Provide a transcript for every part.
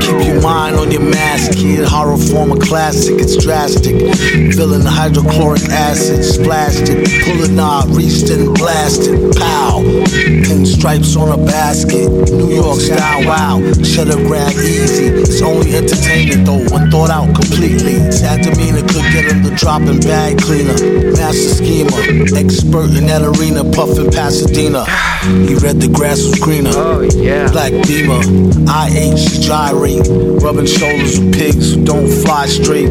Keep your mind on your mask, kid. Horror form a classic, it's drastic. Filling the hydrochloric acid, splashed it. Pull a knob, reached and blasted. Pow. Pin stripes on a basket. New York style, wow. Shutter grab easy. It's only entertainment though, one thought out completely. Sad demeanor could get him the dropping bag cleaner. Master schemer, expert in that arena, puffin' Pasadena. He read the grass was greener. Oh, yeah. Black Beamer, IH gyrate, rubbing shoulders with pigs who don't fly straight.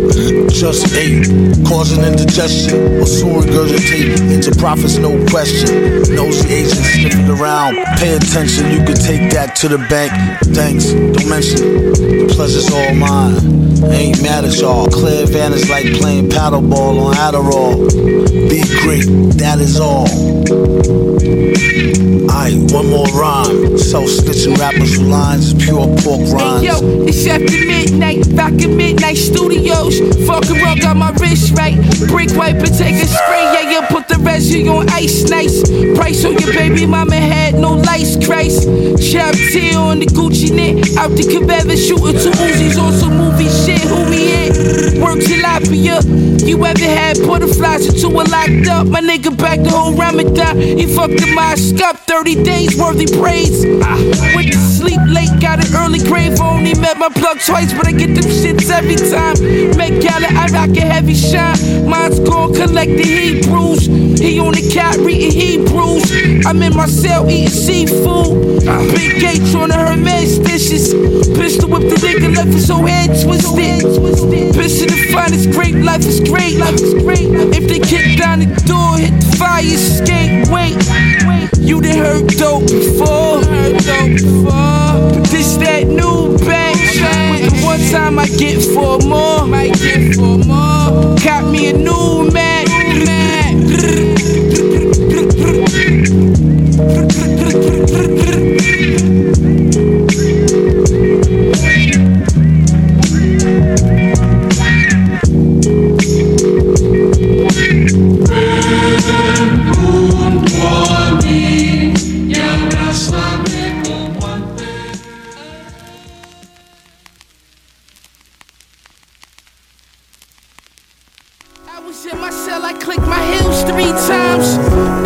Just ate, causing indigestion, or soon regurgitate into profits, no question. Nosy agent sniffing around, pay attention, you can take that to the bank. Thanks, don't mention the pleasure's all mine. I ain't mad at y'all. Clear advantage like playing paddleball on Adderall. Be great, that is all. Aight, one more rhyme. Self snitching rappers with lines is pure pork Hey rinds. yo, it's after midnight, back in midnight studios. Fucking rock got my wrist right. Brick wipe and take a spray, yeah, yeah, put the resi on ice, nice. Price on your baby mama had no lights, Christ. Chop T on the Gucci knit, out the cabana shooting two Uzis on some movie shit. Who we hit? Work tilapia. You ever had butterflies until we're locked up? My nigga back the whole Ramadan. He fucked the mosque up, 30 days worthy praise. Went to sleep late, got an early grave. Only met my plug twice, but I get them shits every time. Make Gala, I rock a heavy shine. Mine's gone, collect the Hebrews. He on the cat reading Hebrews. I'm in my cell eating seafood. Big Gate trying to Hermes dishes. Pistol whip the nigga, left his whole head twisted. Pistol the finest grape, life is great, life is great. If they kick down the door, hit the fire escape. Wait, you done heard dope before. Dope this that new batch. With one time I get for more. Might get for more. Me a new Mac. Cell, my heels three times.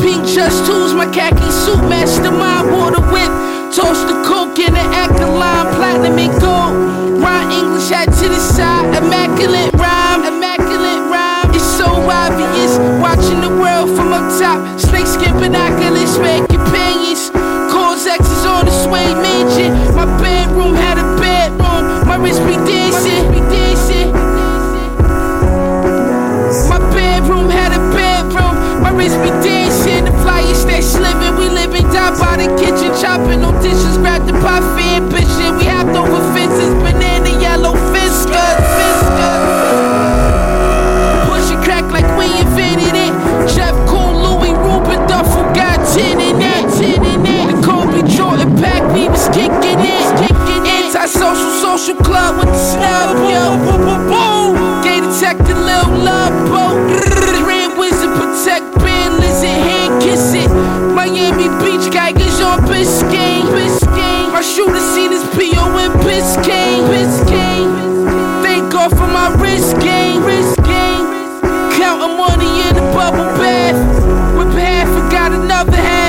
Pink just tools, my khaki suit, mastermind, water whip. Tossed the coke in the alkaline, platinum and gold. Rhyme English hat to the side, immaculate rhyme, immaculate rhyme. It's so obvious, watching the world from up top. Snake skin binoculars, red companions. Cause X is on the sway mansion. My bedroom had a bedroom, my wrist be coffee and. We hopped over fences, banana yellow fiskers, fiskers. Push and crack like we invented it. Jeff Cool, Louis Rubenduffel got 10 in it. The Kobe Jordan pack, we was kicking it, kicking it. Anti-social social club with the snub, yo, boom, boom, boom. Gay detective, Lil Love, boat. Grand Wizard, protect, Ben, listen, hand kiss it. Miami Beach guy, get your biscuit. Should have scene, his PO in Biscayne. Biscayne. Thank God for my wrist game. Wrist game. Counting money in the bubble bath. With half and got another half.